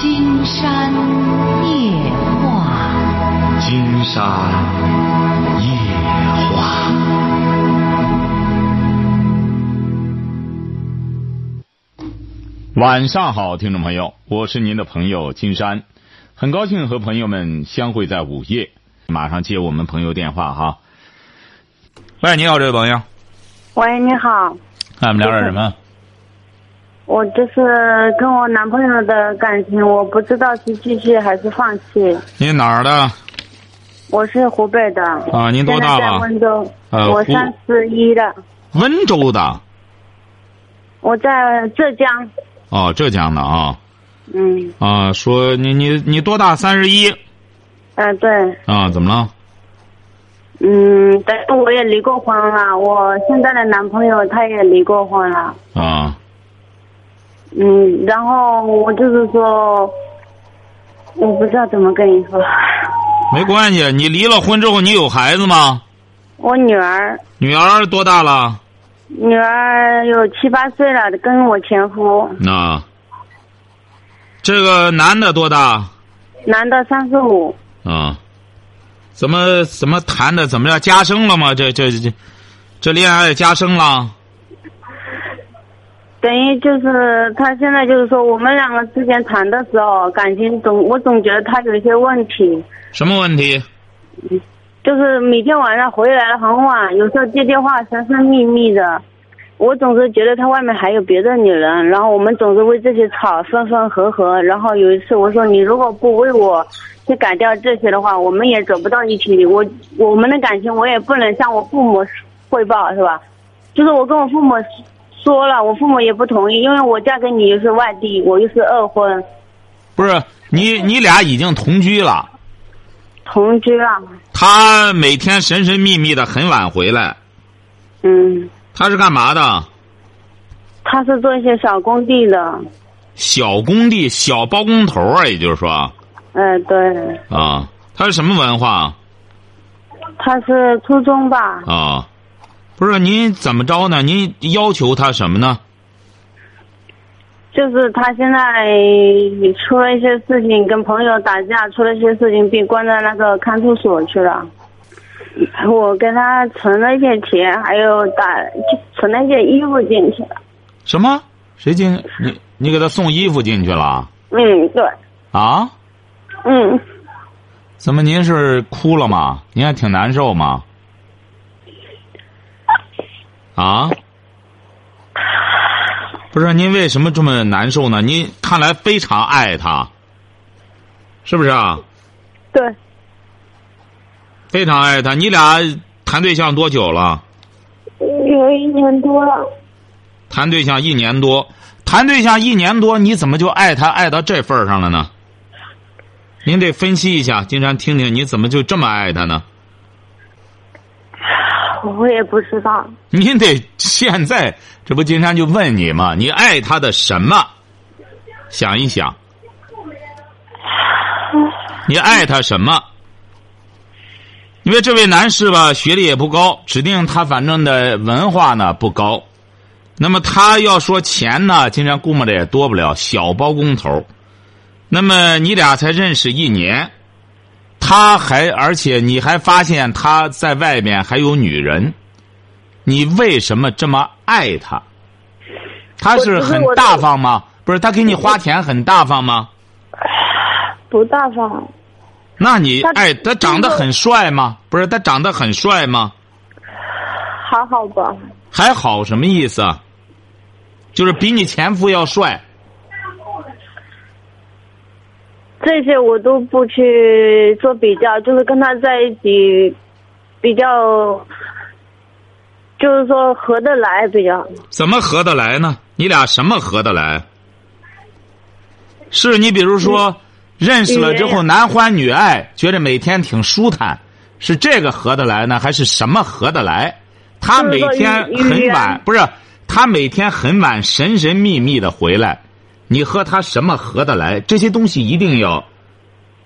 金山夜话，金山夜话。晚上好，听众朋友，我是您的朋友金山，很高兴和朋友们相会在午夜。马上接我们朋友电话哈。喂，你好，这位朋友。喂，你好。那我们聊点什么？我就是跟我男朋友的感情，我不知道是继续还是放弃。你哪儿的？我是湖北的。啊，您多大了？在温州。呃，我三十一的。温州的。我在浙江。哦，浙江的啊。嗯。啊，说你你你多大？三十一。嗯，对。啊，怎么了？嗯，但是我也离过婚了。我现在的男朋友他也离过婚了。啊。嗯，然后我就是说，我不知道怎么跟你说。没关系，你离了婚之后，你有孩子吗？我女儿。女儿多大了？女儿有七八岁了，跟我前夫。那。这个男的多大？男的三十五。啊。怎么怎么谈的？怎么样？加深了吗？这这这，这恋爱加深了。等于就是他现在就是说，我们两个之前谈的时候，感情总我总觉得他有一些问题。什么问题？就是每天晚上回来了很晚，有时候接电话神神秘秘的，我总是觉得他外面还有别的女人，然后我们总是为这些吵，分分合合。然后有一次我说，你如果不为我去改掉这些的话，我们也走不到一起。我我们的感情我也不能向我父母汇报，是吧？就是我跟我父母。说了，我父母也不同意，因为我嫁给你又是外地，我又是二婚。不是你，你俩已经同居了。同居了。他每天神神秘秘的，很晚回来。嗯。他是干嘛的？他是做一些小工地的。小工地，小包工头啊，也就是说。嗯，对。啊，他是什么文化？他是初中吧。啊。不是您怎么着呢？您要求他什么呢？就是他现在出了一些事情，跟朋友打架，出了一些事情，被关在那个看守所去了。我跟他存了一些钱，还有打存了一些衣服进去了。什么？谁进？你你给他送衣服进去了？嗯，对。啊？嗯。怎么？您是哭了吗？您还挺难受吗？啊，不是您为什么这么难受呢？您看来非常爱他，是不是啊？对，非常爱他。你俩谈对象多久了？有一年多了。谈对象一年多，谈对象一年多，你怎么就爱他爱到这份上了呢？您得分析一下，金山听听，你怎么就这么爱他呢？我也不知道。您得现在，这不金山就问你吗？你爱他的什么？想一想，你爱他什么？因为这位男士吧，学历也不高，指定他反正的文化呢不高。那么他要说钱呢，金山估摸着也多不了，小包工头。那么你俩才认识一年。他还，而且你还发现他在外面还有女人，你为什么这么爱他？他是很大方吗？不是，他给你花钱很大方吗？不大方。那你爱他长得很帅吗？不是，他长得很帅吗？还好吧。还好什么意思？就是比你前夫要帅。这些我都不去做比较，就是跟他在一起比较，就是说合得来比较。怎么合得来呢？你俩什么合得来？是你比如说认识了之后男欢女爱，觉得每天挺舒坦，是这个合得来呢，还是什么合得来？他每天很晚，不是他每天很晚神神秘秘的回来。你和他什么合得来？这些东西一定要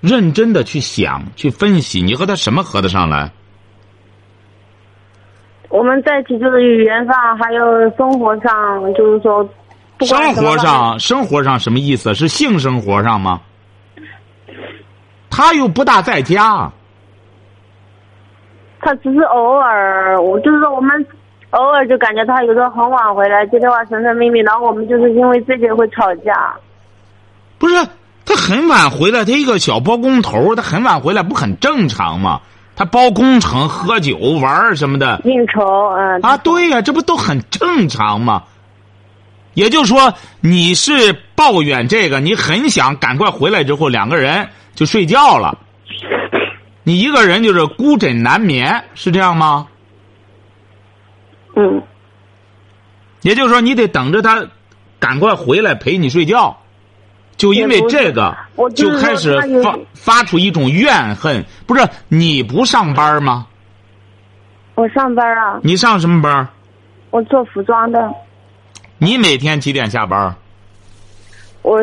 认真的去想、去分析。你和他什么合得上来？我们在一起就是语言上，还有生活上，就是说生活上，生活上什么意思？是性生活上吗？他又不大在家，他只是偶尔，我就是说我们偶尔就感觉他有时候很晚回来接电话神神秘秘，然后我们就是因为这些会吵架。不是他很晚回来，他一个小包工头，他很晚回来不很正常吗？他包工程、喝酒、玩儿什么的应酬，嗯啊，对呀、这不都很正常吗？也就是说，你是抱怨这个，你很想赶快回来之后，两个人就睡觉了。你一个人就是孤枕难眠，是这样吗？嗯，也就是说，你得等着他赶快回来陪你睡觉，就因为这个我就就是开始发发出一种怨恨。不是你不上班吗？我上班啊，你上什么班？我做服装的，你每天几点下班？我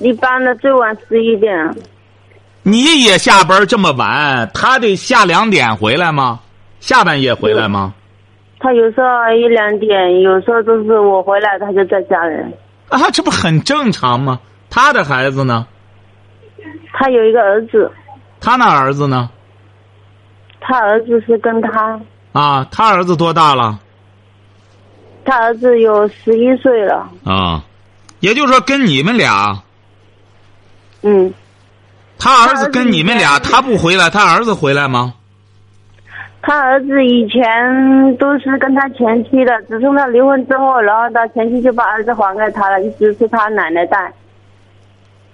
一般的最晚十一点。你也下班这么晚，他得下两点回来吗？下半夜回来吗？他有时候一两点，有时候都是我回来，他就在家人。啊，这不很正常吗？他的孩子呢？他有一个儿子，他那儿子呢？他儿子是跟他，啊，他儿子多大了？他儿子有十一岁了。啊，也就是说跟你们俩，嗯，他儿子跟你们俩，他不回来，他儿子回来吗？他儿子以前都是跟他前妻的，自从他离婚之后，然后他前妻就把儿子还给他了，一直是他奶奶带。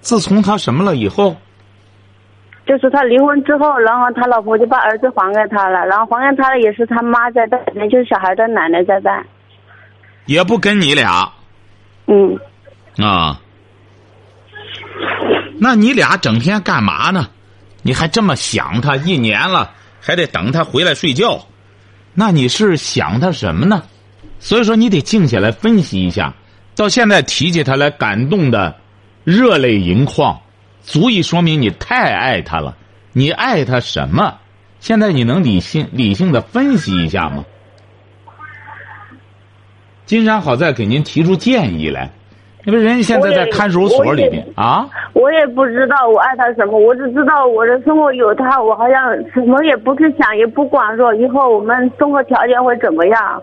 自从他什么了以后，就是他离婚之后，然后他老婆就把儿子还给他了，然后还给他了也是他妈在带，就是小孩的奶奶在带。也不跟你俩嗯，啊。那你俩整天干嘛呢？你还这么想他？一年了，还得等他回来睡觉，那你是想他什么呢？所以说，你得静下来分析一下。到现在提起他来，感动的热泪盈眶，足以说明你太爱他了。你爱他什么？现在你能理性理性的分析一下吗？金山好在给您提出建议来，因为人家现在在看守所里面啊。我也不知道我爱他什么，我只知道我的生活有他，我好像什么也不去想，也不管说以后我们生活条件会怎么样，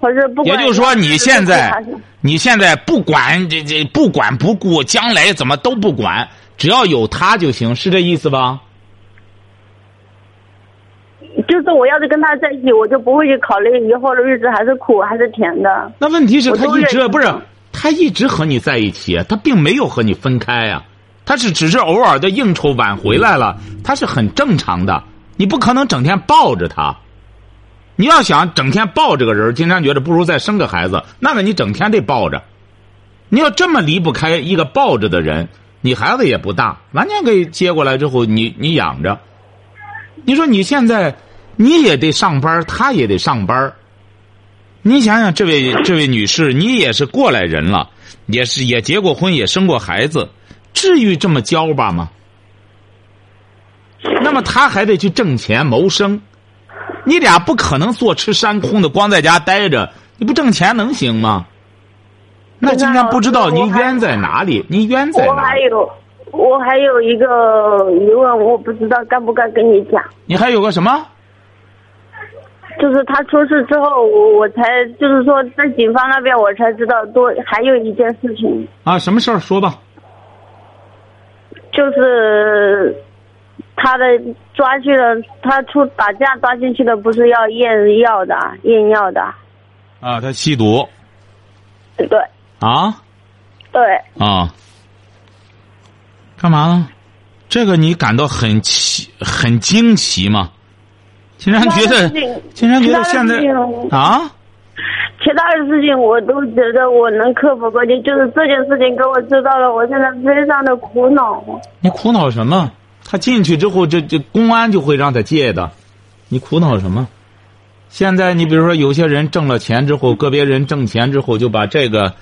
或者不管。也就是说，你现在你现在不管这这不管不顾，将来怎么都不管，只要有他就行，是这意思吧？就是我要是跟他在一起，我就不会去考虑以后的日子还是苦还是甜的。那问题是，他一直不是他一直和你在一起，他并没有和你分开呀、他是只是偶尔的应酬晚回来了，他是很正常的。你不可能整天抱着他。你要想整天抱这个人，经常觉得不如再生个孩子，那个你整天得抱着。你要这么离不开一个抱着的人，你孩子也不大，完全可以接过来之后，你你养着。你说你现在你也得上班，他也得上班。你想想，这位这位女士，你也是过来人了，也是也结过婚，也生过孩子，至于这么娇吧吗？那么他还得去挣钱谋生，你俩不可能坐吃山空的，光在家待着，你不挣钱能行吗？那今天不知道您冤在哪里？您冤在我哪里？还有，我还有一个疑问，我不知道该不该跟你讲。你还有个什么？就是他出事之后，我我才就是说在警方那边我才知道多还有一件事情，啊？什么事儿？说吧。就是他的抓去了，他出打架抓进去的不是要验药的，验药的，啊，他吸毒对对啊对，啊？干嘛呢？这个你感到很奇、很惊奇吗？竟然觉得竟然觉得现在啊？其他的事情我都觉得我能克服过去，就是这件事情给我知道了，我现在非常的苦恼。你苦恼什么？他进去之后，这这公安就会让他戒的。你苦恼什么？现在你比如说，有些人挣了钱之后，个别人挣钱之后就把这个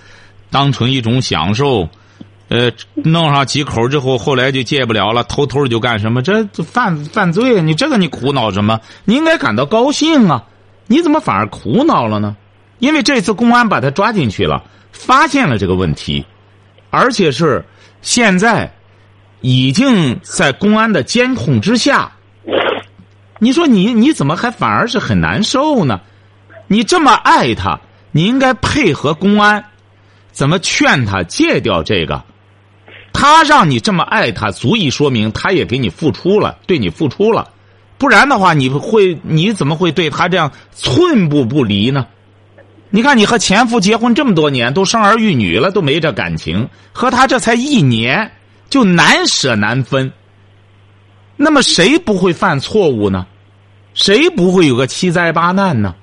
当成一种享受，呃，弄上几口之后，后来就戒不了了，偷偷就干什么？这犯犯罪！你这个你苦恼什么？你应该感到高兴啊！你怎么反而苦恼了呢？因为这次公安把他抓进去了，发现了这个问题，而且是现在已经在公安的监控之下。你说你你怎么还反而是很难受呢？你这么爱他，你应该配合公安，怎么劝他戒掉这个？他让你这么爱他，足以说明他也给你付出了，对你付出了。不然的话，你会你怎么会对他这样寸步不离呢？你看，你和前夫结婚这么多年，都生儿育女了，都没这感情，和他这才一年，就难舍难分。那么谁不会犯错误呢？谁不会有个七灾八难呢？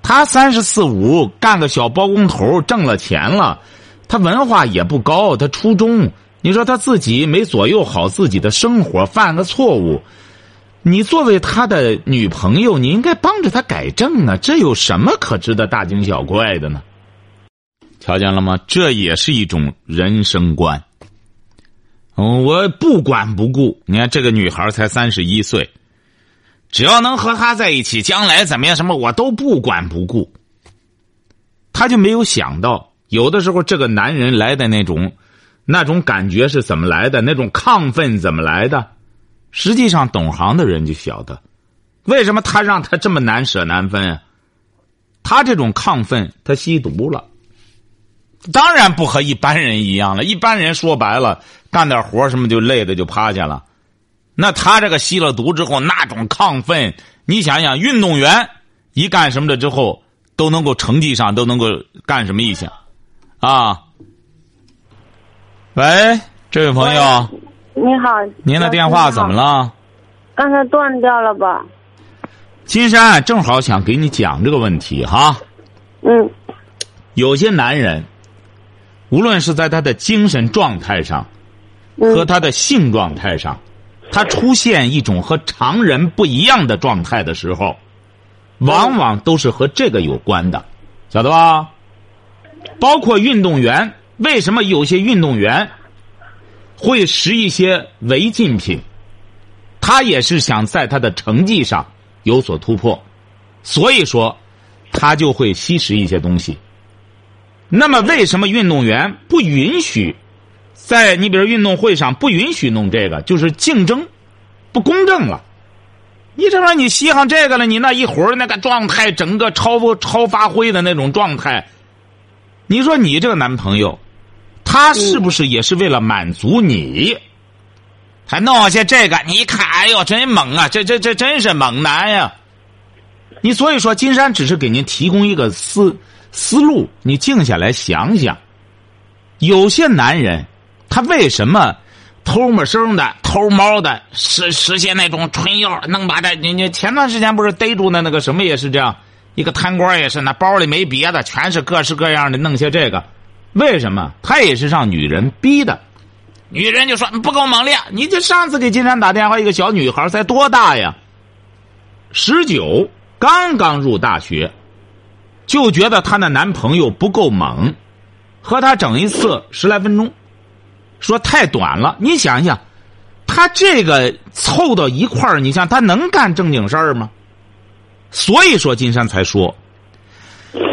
他三十四五，干个小包工头，挣了钱了。他文化也不高，他初中，你说他自己没左右好自己的生活，犯个错误，你作为他的女朋友，你应该帮着他改正啊！这有什么可值得大惊小怪的呢？瞧见了吗？这也是一种人生观。嗯我不管不顾，你看这个女孩才三十一岁，只要能和他在一起，将来怎么样，什么我都不管不顾。他就没有想到。有的时候，这个男人来的那种，那种感觉是怎么来的？那种亢奋怎么来的？实际上，懂行的人就晓得，为什么他让他这么难舍难分啊？他这种亢奋，他吸毒了。当然不和一般人一样了。一般人说白了，干点活什么就累的就趴下了。那他这个吸了毒之后，那种亢奋，你想想，运动员一干什么了之后，都能够成绩上都能够干什么一项。啊，喂，这位朋友，你好，您的电话怎么了？刚才断掉了吧？金山正好想给你讲这个问题哈。嗯。有些男人，无论是在他的精神状态上，和他的性状态上，他出现一种和常人不一样的状态的时候，往往都是和这个有关的，晓得吧？包括运动员，为什么有些运动员会食一些违禁品？他也是想在他的成绩上有所突破，所以说他就会吸食一些东西。那么，为什么运动员不允许在你比如运动会上不允许弄这个？就是竞争不公正了。你这玩意儿你吸上这个了，你那一会儿那个状态，整个超超发挥的那种状态。你说你这个男朋友，他是不是也是为了满足你，还弄些这个？你看，哎呦，真猛啊！这这这真是猛男呀！你所以说，金山只是给您提供一个思思路，你静下来想想，有些男人他为什么偷摸生的、偷猫的，实实现那种春药，能把他？你你前段时间不是逮住那那个什么也是这样。一个贪官也是，那包里没别的，全是各式各样的，弄些这个，为什么？他也是让女人逼的，女人就说不够猛烈。你这上次给金山打电话，一个小女孩才多大呀？十九，刚刚入大学，就觉得她的男朋友不够猛，和他整一次十来分钟，说太短了。你想一想，他这个凑到一块儿，你想他能干正经事儿吗？所以说，金山才说，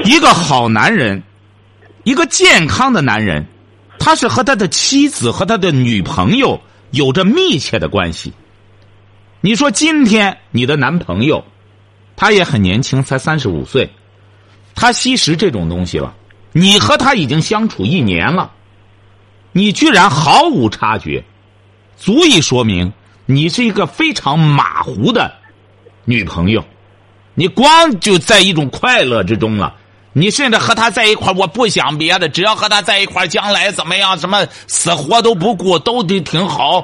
一个好男人，一个健康的男人，他是和他的妻子和他的女朋友有着密切的关系。你说今天你的男朋友，他也很年轻，才三十五岁，他吸食这种东西了，你和他已经相处一年了，你居然毫无察觉，足以说明你是一个非常马虎的女朋友。你光就在一种快乐之中了，你甚至和他在一块我不想别的，只要和他在一块将来怎么样，什么死活都不顾，都得挺好。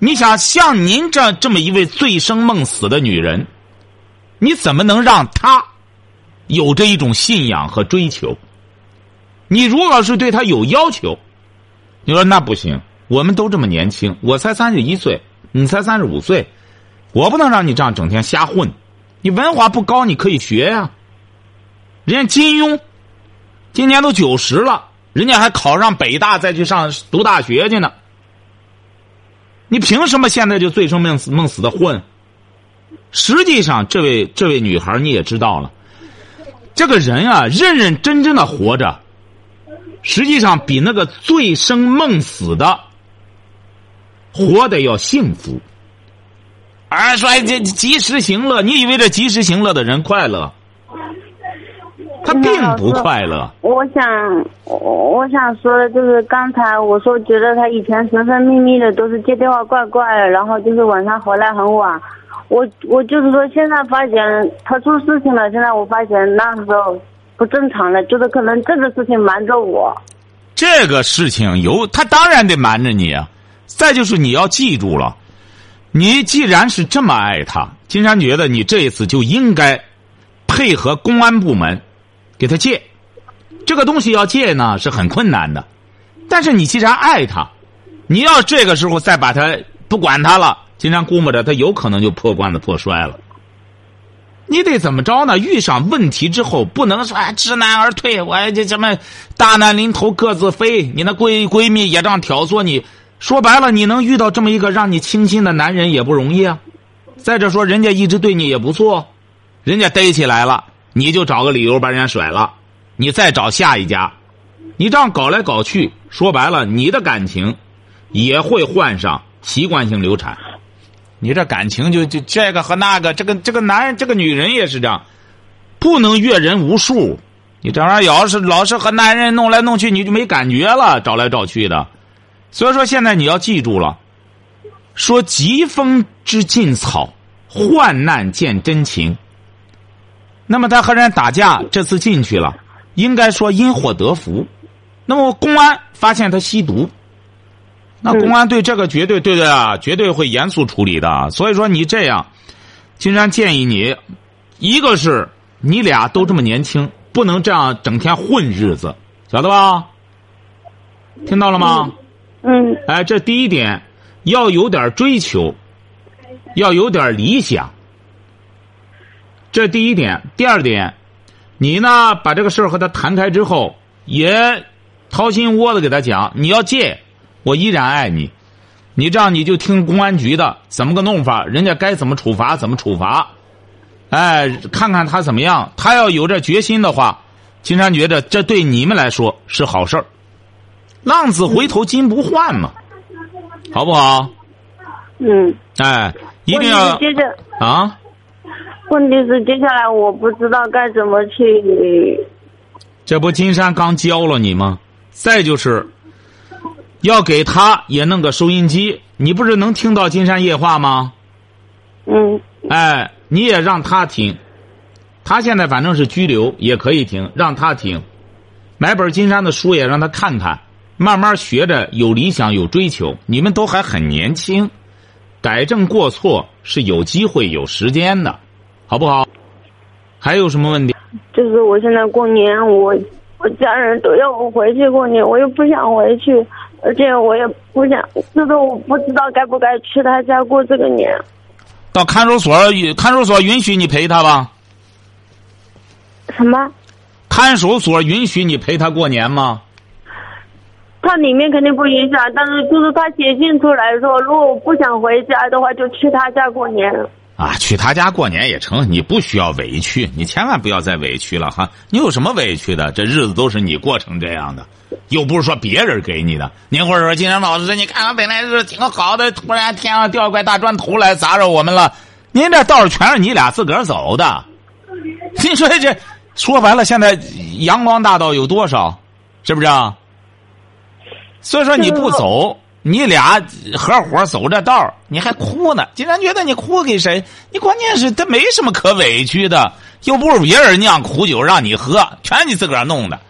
你想像您这这么一位醉生梦死的女人，你怎么能让他有着一种信仰和追求？你如果是对他有要求，你说那不行，我们都这么年轻，我才三十一岁，你才三十五岁，我不能让你这样整天瞎混。你文化不高，你可以学呀。人家金庸今年都九十了，人家还考上北大，再去上读大学去呢。你凭什么现在就醉生梦死梦死的混？实际上，这位这位女孩你也知道了，这个人啊，认认真真的活着，实际上比那个醉生梦死的活得要幸福。而说这及时行乐，你以为这及时行乐的人快乐？他并不快乐。我想，我我想说的就是刚才我说，觉得他以前神神秘秘的，都是接电话怪怪的，然后就是晚上回来很晚。我我就是说，现在发现他出事情了，现在我发现那时候不正常了，就是可能这个事情瞒着我。这个事情有他当然得瞒着你啊。再就是你要记住了，你既然是这么爱他，金山觉得你这一次就应该配合公安部门。给他借，这个东西要借呢是很困难的，但是你既然爱他，你要这个时候再把他不管他了，金山估摸着他有可能就破罐子破摔了。你得怎么着呢？遇上问题之后，不能说知难而退，我这什么大难临头各自飞。你那闺闺蜜也这样挑唆你，说白了，你能遇到这么一个让你倾心的男人也不容易啊。再者说，人家一直对你也不错，人家逮起来了。你就找个理由把人家甩了，你再找下一家，你这样搞来搞去，说白了，你的感情也会患上习惯性流产。你这感情就就这个和那个，这个这个男人这个女人也是这样，不能阅人无数。你这玩意儿要是老是和男人弄来弄去，你就没感觉了，找来找去的。所以说，现在你要记住了，说疾风知劲草，患难见真情。那么他和人打架，这次进去了，应该说因祸得福。那么公安发现他吸毒，那公安对这个绝对对的啊，绝对会严肃处理的。所以说你这样，金山建议你，一个是你俩都这么年轻，不能这样整天混日子，晓得吧？听到了吗？嗯。哎，这第一点，要有点追求，要有点理想。这第一点，第二点，你呢把这个事儿和他谈开之后，也掏心窝子给他讲，你要借，我依然爱你，你这样你就听公安局的怎么个弄法，人家该怎么处罚怎么处罚，哎，看看他怎么样，他要有这决心的话，金山觉得这对你们来说是好事儿，浪子回头金不换嘛，好不好？嗯。哎，一定要啊。问题是接下来我不知道该怎么去。这不金山刚教了你吗？再就是，要给他也弄个收音机。你不是能听到金山夜话吗？嗯。哎，你也让他听。他现在反正是拘留，也可以听，让他听。买本金山的书也让他看看，慢慢学着有理想有追求。你们都还很年轻，改正过错是有机会有时间的。好不好？还有什么问题？就是我现在过年，我我家人都要我回去过年，我又不想回去，而且我也不想，就是我不知道该不该去他家过这个年。到看守所，看守所允许你陪他吧？什么？看守所允许你陪他过年吗？他里面肯定不影响，但是就是他写信出来说，如果我不想回家的话，就去他家过年。啊，去他家过年也成，你不需要委屈，你千万不要再委屈了哈。你有什么委屈的？这日子都是你过成这样的，又不是说别人给你的。您或者说金山老师，你看看本来是挺好的，突然天上掉一块大砖头来砸着我们了。您这道全是你俩自个儿走的。你说这说白了，现在阳光大道有多少？是不是？啊？所以说你不走。你俩合伙走这道你还哭呢？竟然觉得你哭给谁？你关键是他没什么可委屈的，又不是别人酿苦酒让你喝，全是你自个儿弄的，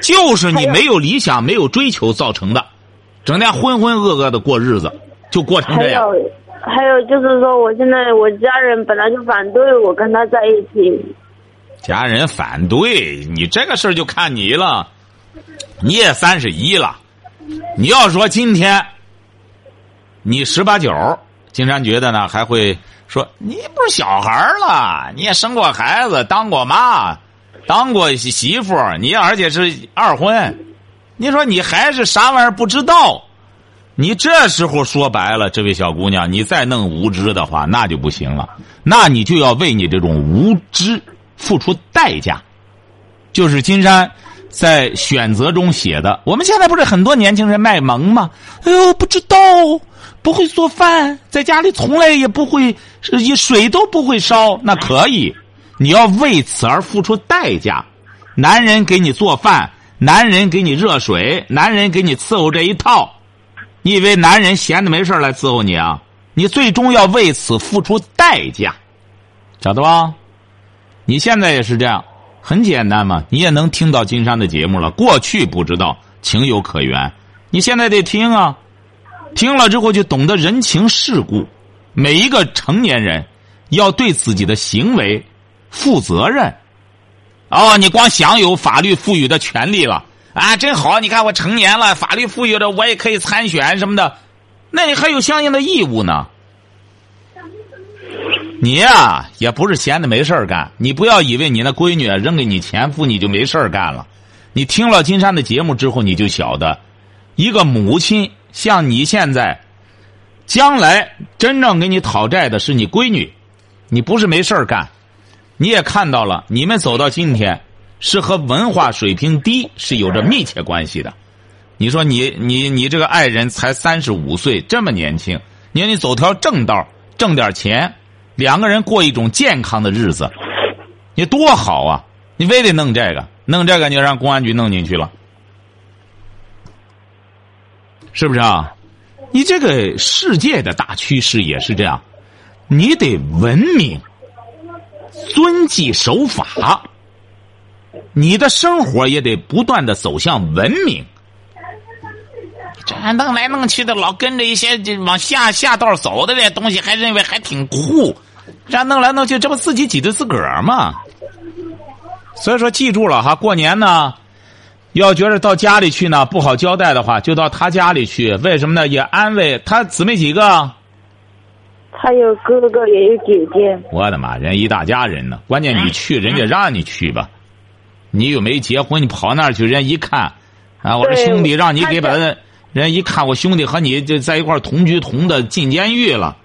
就是你没有理想、没有追求造成的，整天浑浑噩噩的过日子，就过成这样。还有，还有就是说，我现在我家人本来就反对我跟他在一起。家人反对你这个事儿就看你了，你也三十一了。你要说今天，你十八九，金山觉得呢，还会说你不是小孩了，你也生过孩子，当过妈，当过媳妇，你而且是二婚，你说你还是啥玩意儿不知道？你这时候说白了，这位小姑娘，你再弄无知的话，那就不行了，那你就要为你这种无知付出代价。就是金山。在选择中写的。我们现在不是很多年轻人卖萌吗？哎呦，不知道，不会做饭，在家里从来也不会，一水都不会烧。那可以，你要为此而付出代价。男人给你做饭，男人给你热水，男人给你伺候这一套。你以为男人闲的没事来伺候你啊？你最终要为此付出代价，晓得吧？你现在也是这样，很简单嘛。你也能听到金山的节目了。过去不知道，情有可原。你现在得听啊，听了之后就懂得人情世故。每一个成年人要对自己的行为负责任。哦，你光享有法律赋予的权利了啊，真好！你看我成年了，法律赋予的我也可以参选什么的。那你还有相应的义务呢。你呀，也不是闲的没事干。你不要以为你那闺女扔给你前夫，你就没事干了。你听了金山的节目之后，你就晓得，一个母亲像你现在，将来真正给你讨债的是你闺女。你不是没事干，你也看到了，你们走到今天，是和文化水平低是有着密切关系的。你说你你你这个爱人才三十五岁，这么年轻，你说你走条正道，挣点钱，两个人过一种健康的日子，你多好啊！你非得弄这个，弄这个你就让公安局弄进去了，是不是啊？你这个世界的大趋势也是这样，你得文明、遵纪守法，你的生活也得不断的走向文明。这还弄来弄去的，老跟着一些就往下下道走的这些东西，还认为还挺酷。这弄来弄去，这不自己挤兑自个儿吗？所以说，记住了哈，过年呢，要觉得到家里去呢不好交代的话，就到他家里去。为什么呢？也安慰他姊妹几个。他有哥哥，也有姐姐。我的妈，人一大家人呢。关键你去，人家让你去吧。你又没结婚，你跑那儿去，人家一看，啊，我说兄弟让你给把他。人一看我兄弟和你就在一块同居同的进监狱了，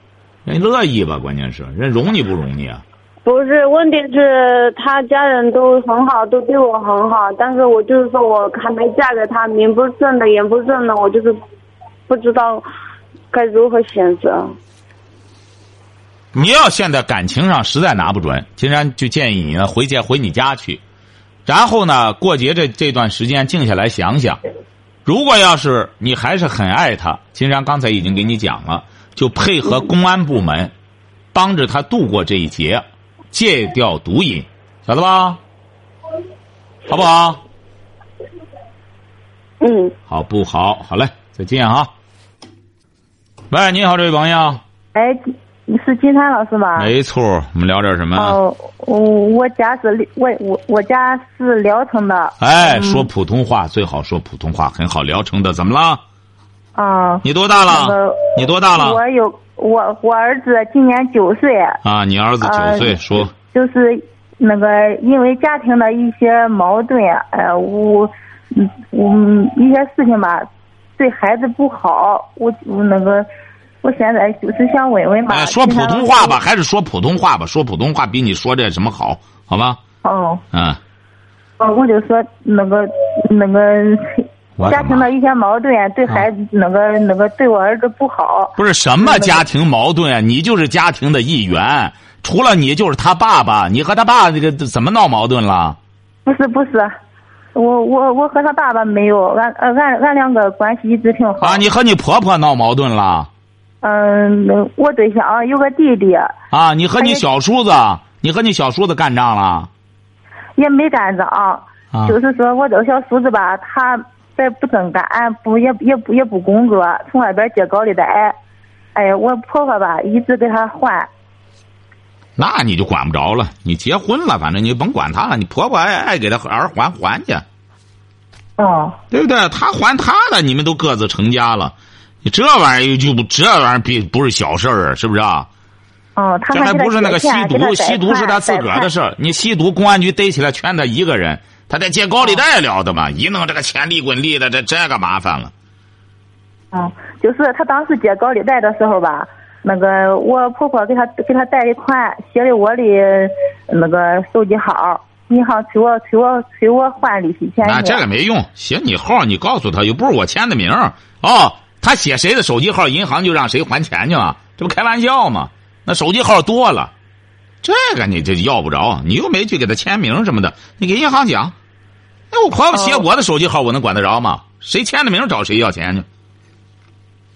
人乐意吧？关键是人容你不容你啊？不是，问题是他家人都很好，都对我很好，但是我就是说我还没嫁给他，名不正的，言不正的，我就是不知道该如何选择。你要现在感情上实在拿不准，金山就建议你呢回家回你家去，然后呢过节这这段时间静下来想想。如果要是你还是很爱他，金山刚才已经给你讲了，就配合公安部门，帮着他度过这一劫，戒掉毒瘾，晓得吧？好不好？嗯。好不好？好嘞，再见啊！喂，你好，这位朋友。哎。你是金山老师吗？没错，我们聊点什么？哦，我我家是我我我家是聊城的。哎，说普通话最好说普通话，很好。聊城的怎么了？啊。你多大了？你多大了？我有我我儿子今年九岁。啊，你儿子九岁，说。就是那个因为家庭的一些矛盾，呃，我嗯嗯一些事情吧，对孩子不好，我我那个。我现在就是想问问吧，说普通话吧，还是说普通话吧？说普通话比你说这什么好？好吧？哦。嗯。哦，我就说那个那个家庭的一些矛盾，对孩子那个那个对我儿子不好。不是什么家庭矛盾啊？你就是家庭的一员，除了你就是他爸爸。你和他爸这个怎么闹矛盾了？不是不是，我我我和他爸爸没有，俺俺俺两个关系一直挺好。啊，你和你婆婆闹矛盾了？嗯，我对象有个弟弟。啊，你和你小叔子，你和你小叔子干仗了？也没干仗，就是说我这个小叔子吧，他在不正干，不也也不也不工作，从外边借高利贷。哎，我婆婆吧一直给他还。那你就管不着了，你结婚了，反正你甭管他了，你婆婆爱爱给他儿还还去。哦。对不对？他还他的，你们都各自成家了。你这玩意儿就不这玩意儿比不是小事儿啊，是不是啊？哦，他这还不是那个吸毒，吸毒是他自个儿的事儿。你吸毒，公安局逮起来全他一个人，他得借高利贷了的嘛，一弄这个钱利滚利的，这这个麻烦了。哦，就是他当时借高利贷的时候吧，那个我婆婆给他给他贷的款，写的我的那个手机号，银行催我催我催我还利息钱那。这个没用，写你号，你告诉他，又不是我签的名儿哦。他写谁的手机号，银行就让谁还钱去啊？这不开玩笑吗？那手机号多了，这个你这要不着，你又没去给他签名什么的，你给银行讲。那我婆婆写我的手机号，我能管得着吗？谁签的名找谁要钱去？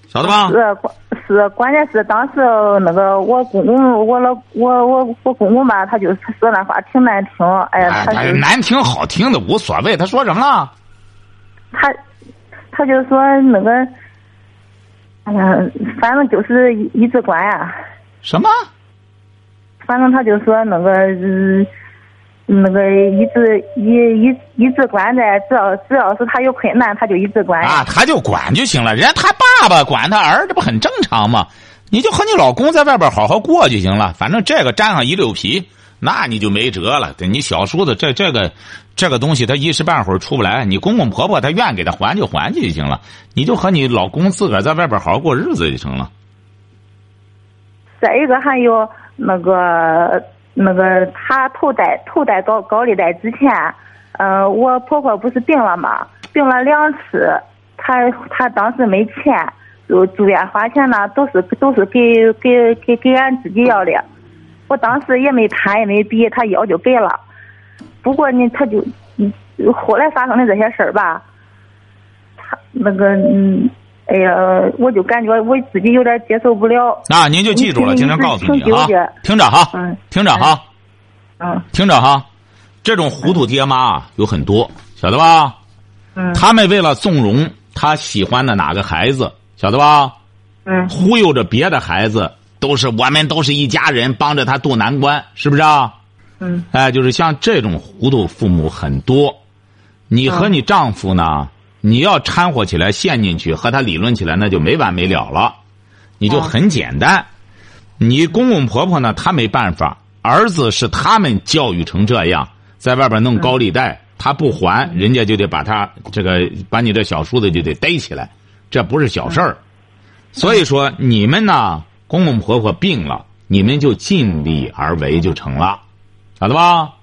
晓得吧？是关是，关键是当时那个我公公，我老我我我公公吧，他就说那话挺难听，哎呀，哎，他难听好听的无所谓。他说什么了？他他就说那个，哎呀，反正就是一一直管呀、什么？反正他就说那个，嗯，那个一直一一一直管在，只要只要是他有困难，他就一直管。啊，他就管就行了。人家他爸爸管他儿，这不很正常吗？你就和你老公在外边好好过就行了。反正这个沾上一溜皮，那你就没辙了。对你小叔子这这个这个东西，他一时半会儿出不来。你公公婆婆他愿给他还就还去就行了。你就和你老公自个儿在外边好好过日子就成了。再一个还有那个那个，他头贷头贷高高利贷之前，呃，我婆婆不是病了吗，病了两次，她她当时没钱，就住院花钱呢，都是都是给给给给俺自己要的，我当时也没谈也没比，他要就给了，不过呢，他就嗯后来发生的这些事儿吧，他那个嗯。哎呀，我就感觉我自己有点接受不了。那您就记住了，你经常告诉你哈挺纠结，听着哈，嗯听着哈，嗯听着哈，这种糊涂爹妈啊有很多，晓得吧？嗯他们为了纵容他喜欢的哪个孩子，晓得吧？嗯忽悠着别的孩子，都是我们都是一家人，帮着他渡难关，是不是啊？嗯。哎，就是像这种糊涂父母很多。你和你丈夫呢，你要掺和起来陷进去，和他理论起来，那就没完没了了。你就很简单，你公公婆婆呢，他没办法，儿子是他们教育成这样，在外边弄高利贷，他不还，人家就得把他这个把你这小叔子就得逮起来，这不是小事儿。所以说，你们呢，公公婆婆病了，你们就尽力而为就成了，晓得吧？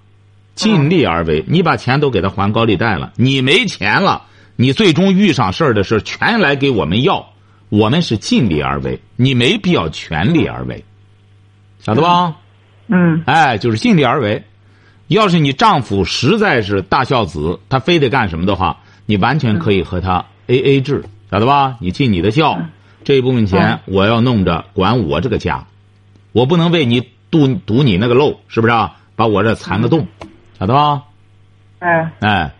尽力而为，你把钱都给他还高利贷了，你没钱了，你最终遇上事儿的事全来给我们要，我们是尽力而为，你没必要全力而为，晓得吧？嗯哎，就是尽力而为。要是你丈夫实在是大孝子，他非得干什么的话，你完全可以和他 A A 制，晓得吧？你尽你的孝，这一部分钱我要弄着管我这个家，我不能为你堵堵你那个漏，是不是啊？把我这残个洞，晓得吧？嗯哎，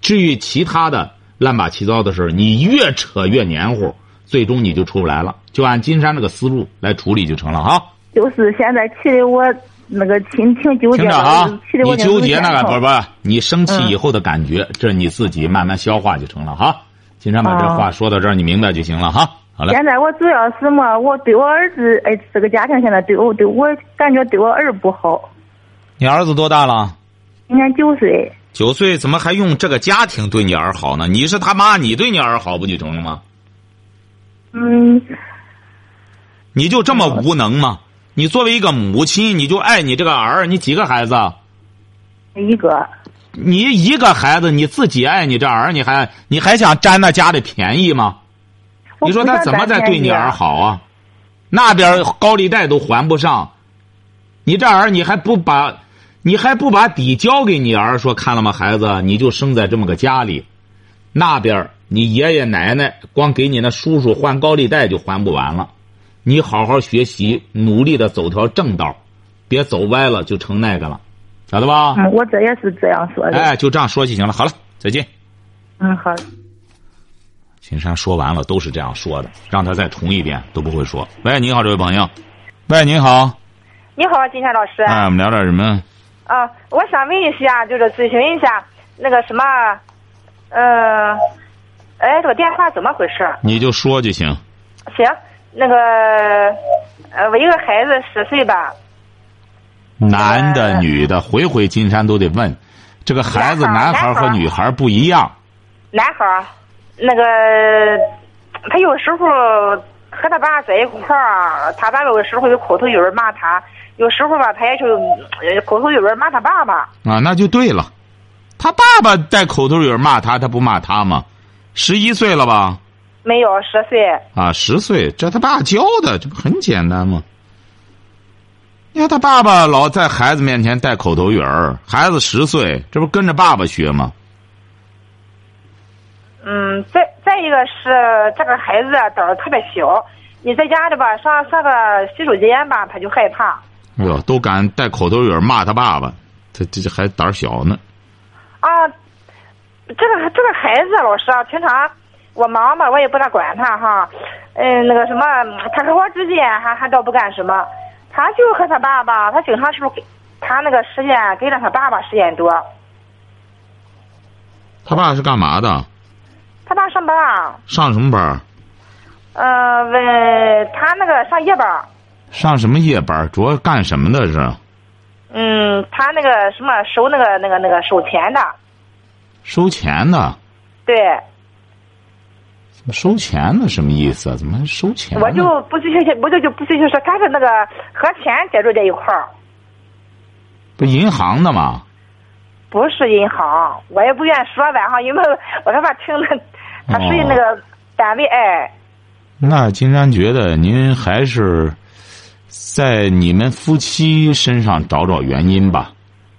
至于其他的乱八七糟的事儿你越扯越黏糊，最终你就出不来了。就按金山这个思路来处理就成了哈。就是现在气的我那个心挺纠结的，听着啊，你纠结那个不不是不是，你生气以后的感觉，这你自己慢慢消化就成了哈。金山把这哦话说到这儿，你明白就行了哈。好嘞，现在我主要是么，我对我儿子，哎，这个家庭现在对我对我感觉对我儿不好。你儿子多大了？今年九岁，九岁，怎么还用这个家庭对你儿好呢？你是他妈，你对你儿好不就成了吗？嗯，你就这么无能吗？你作为一个母亲，你就爱你这个儿，你几个孩子？一个，你一个孩子，你自己爱你这儿，你还你还想占那家的便宜吗？你说他怎么在对你儿好啊？那边高利贷都还不上，你这儿你还不把，你还不把底交给你儿？说看了吗，孩子，你就生在这么个家里，那边你爷爷奶奶光给你那叔叔还高利贷就还不完了。你好好学习，努力的走条正道，别走歪了就成那个了，晓得吧？嗯，我这也是这样说的。哎，就这样说就行了。好了，再见。嗯，好。金山说完了，都是这样说的，让他再重一遍都不会说。喂，你好，这位朋友。喂，你好。你好，金山老师。哎，我们聊点什么？啊，我想问一下，就是咨询一下那个什么，呃，哎，这个电话怎么回事？你就说就行。行，那个，呃，我一个孩子十岁吧，男的、女的，回回金山都得问。这个孩子，男孩和女孩不一样。男孩，那个他有时候和他爸在一块儿，他爸有时候有口头语儿骂他，有时候吧，他也就呃口头语儿骂他爸爸。啊，那就对了。他爸爸带口头语儿骂他，他不骂他吗？十一岁了吧？没有十岁，啊，十岁，这他爸教的，这不很简单吗？你看他爸爸老在孩子面前带口头语儿，孩子十岁，这不跟着爸爸学吗？嗯，再再一个是这个孩子啊胆儿特别小，你在家里吧上上个洗手间吧，他就害怕。哎呦，都敢带口头语儿骂他爸爸，这这这还胆儿小呢。啊，这个这个孩子老师啊，平常我忙嘛，我也不大管他哈。嗯，那个什么，他和我之间还还倒不干什么，他就和他爸爸，他经常是不是给他那个时间跟着他爸爸时间多。他爸是干嘛的？他爸上班啊，上什么班儿？嗯、问他那个上夜班，上什么夜班？主要干什么的是？嗯，他那个什么收那个那个那个收钱的，收钱的。对，收钱的什么意思啊？怎么还收钱？我就不继续，我就就不继续说，他是那个和钱接触在一块儿。不银行的吗？不是银行，我也不愿意说吧哈，因为我害怕听了，他属于那个单位哎，那金山觉得您还是在你们夫妻身上找找原因吧。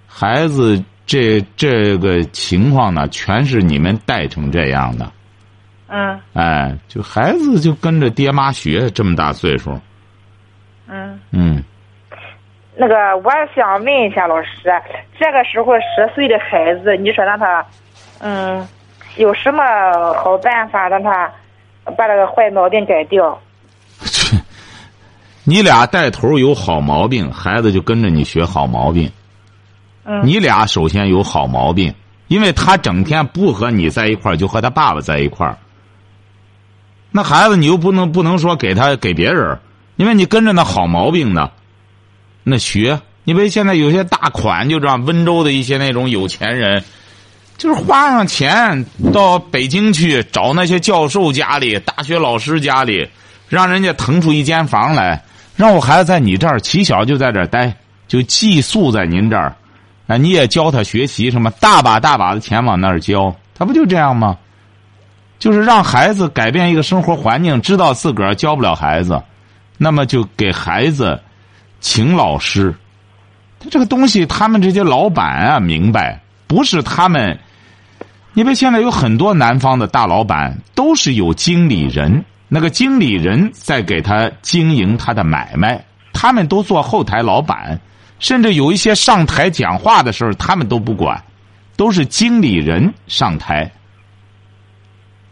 孩子这这个情况呢，全是你们带成这样的。嗯哎，就孩子就跟着爹妈学，这么大岁数。嗯，嗯，那个我想问一下老师，这个时候十岁的孩子，你说让他，嗯，有什么好办法让他把这个坏毛病改掉？你俩带头有好毛病，孩子就跟着你学好毛病。嗯你俩首先有好毛病，因为他整天不和你在一块儿，就和他爸爸在一块儿。那孩子你又不能不能说给他给别人，因为你跟着那好毛病呢，那学。因为现在有些大款就这样，温州的一些那种有钱人，就是花上钱到北京去找那些教授家里、大学老师家里，让人家腾出一间房来，让我孩子在你这儿起小就在这儿待，就寄宿在您这儿。啊，你也教他学习什么，大把大把的钱往那儿交，他不就这样吗？就是让孩子改变一个生活环境，知道自个儿教不了孩子，那么就给孩子请老师。他这个东西，他们这些老板啊，明白不是他们。因为现在有很多南方的大老板都是有经理人，那个经理人在给他经营他的买卖，他们都做后台老板。甚至有一些上台讲话的时候，他们都不管，都是经理人上台。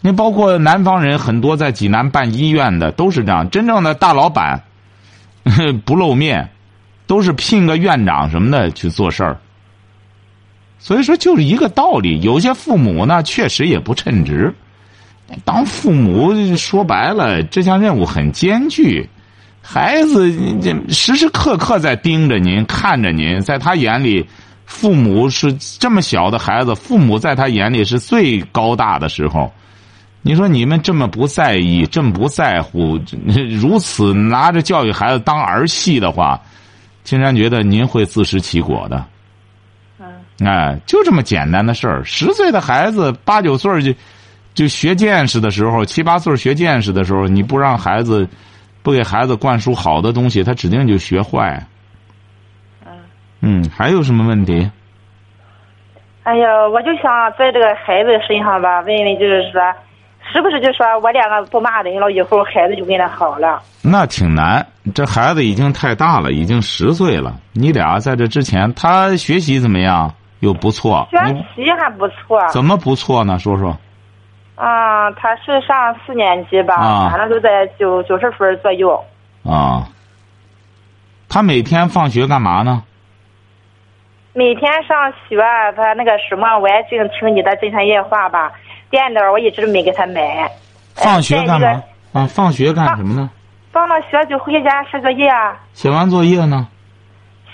你包括南方人很多在济南办医院的都是这样，真正的大老板 不露面，都是聘个院长什么的去做事儿。所以说，就是一个道理。有些父母呢，确实也不称职。当父母说白了，这项任务很艰巨。孩子这时时刻刻在盯着您，看着您，在他眼里，父母。是这么小的孩子，父母。在他眼里是最高大的时候。你说你们这么不在意，这么不在乎，如此拿着教育孩子当儿戏的话，竟然觉得您会自食其果的。嗯哎，就这么简单的事儿。十岁的孩子，八九岁就就学见识的时候，七八岁学见识的时候，你不让孩子。不给孩子灌输好的东西，他指定就学坏。嗯嗯，还有什么问题？哎呀，我就想在这个孩子身上吧，问问，就是说，是不是就说我两个不骂人了，以后孩子就跟他好了？那挺难，这孩子已经太大了，已经十岁了。你俩在这之前，他学习怎么样？又不错。学习还不错。怎么不错呢？说说。啊，他是上四年级吧，啊、反正都在九九十分左右。啊。他每天放学干嘛呢？每天上学，他那个什么，我也净听你的《真山夜话》吧。电脑我一直没给他买。放学干嘛？啊，放学干什么呢？放了学就回家写作业。写完作业呢？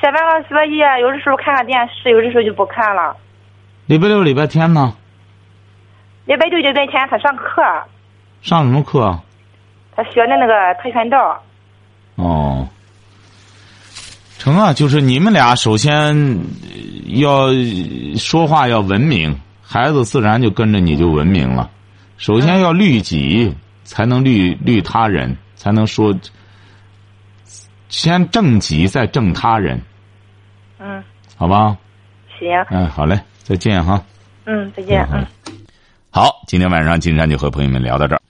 写完了作业，有的时候看看电视，有的时候就不看了。礼拜六、礼拜天呢？礼拜六、礼拜天他上课。上什么课？他学的那个跆拳道。哦，成啊，就是你们俩首先呃要说话要文明，孩子自然就跟着你就文明了。首先要律己，才能律律他人，才能说先正己，再正他人，嗯，好吧？行，嗯，好嘞，再见哈。嗯，再见，嗯。好，今天晚上金山就和朋友们聊到这儿。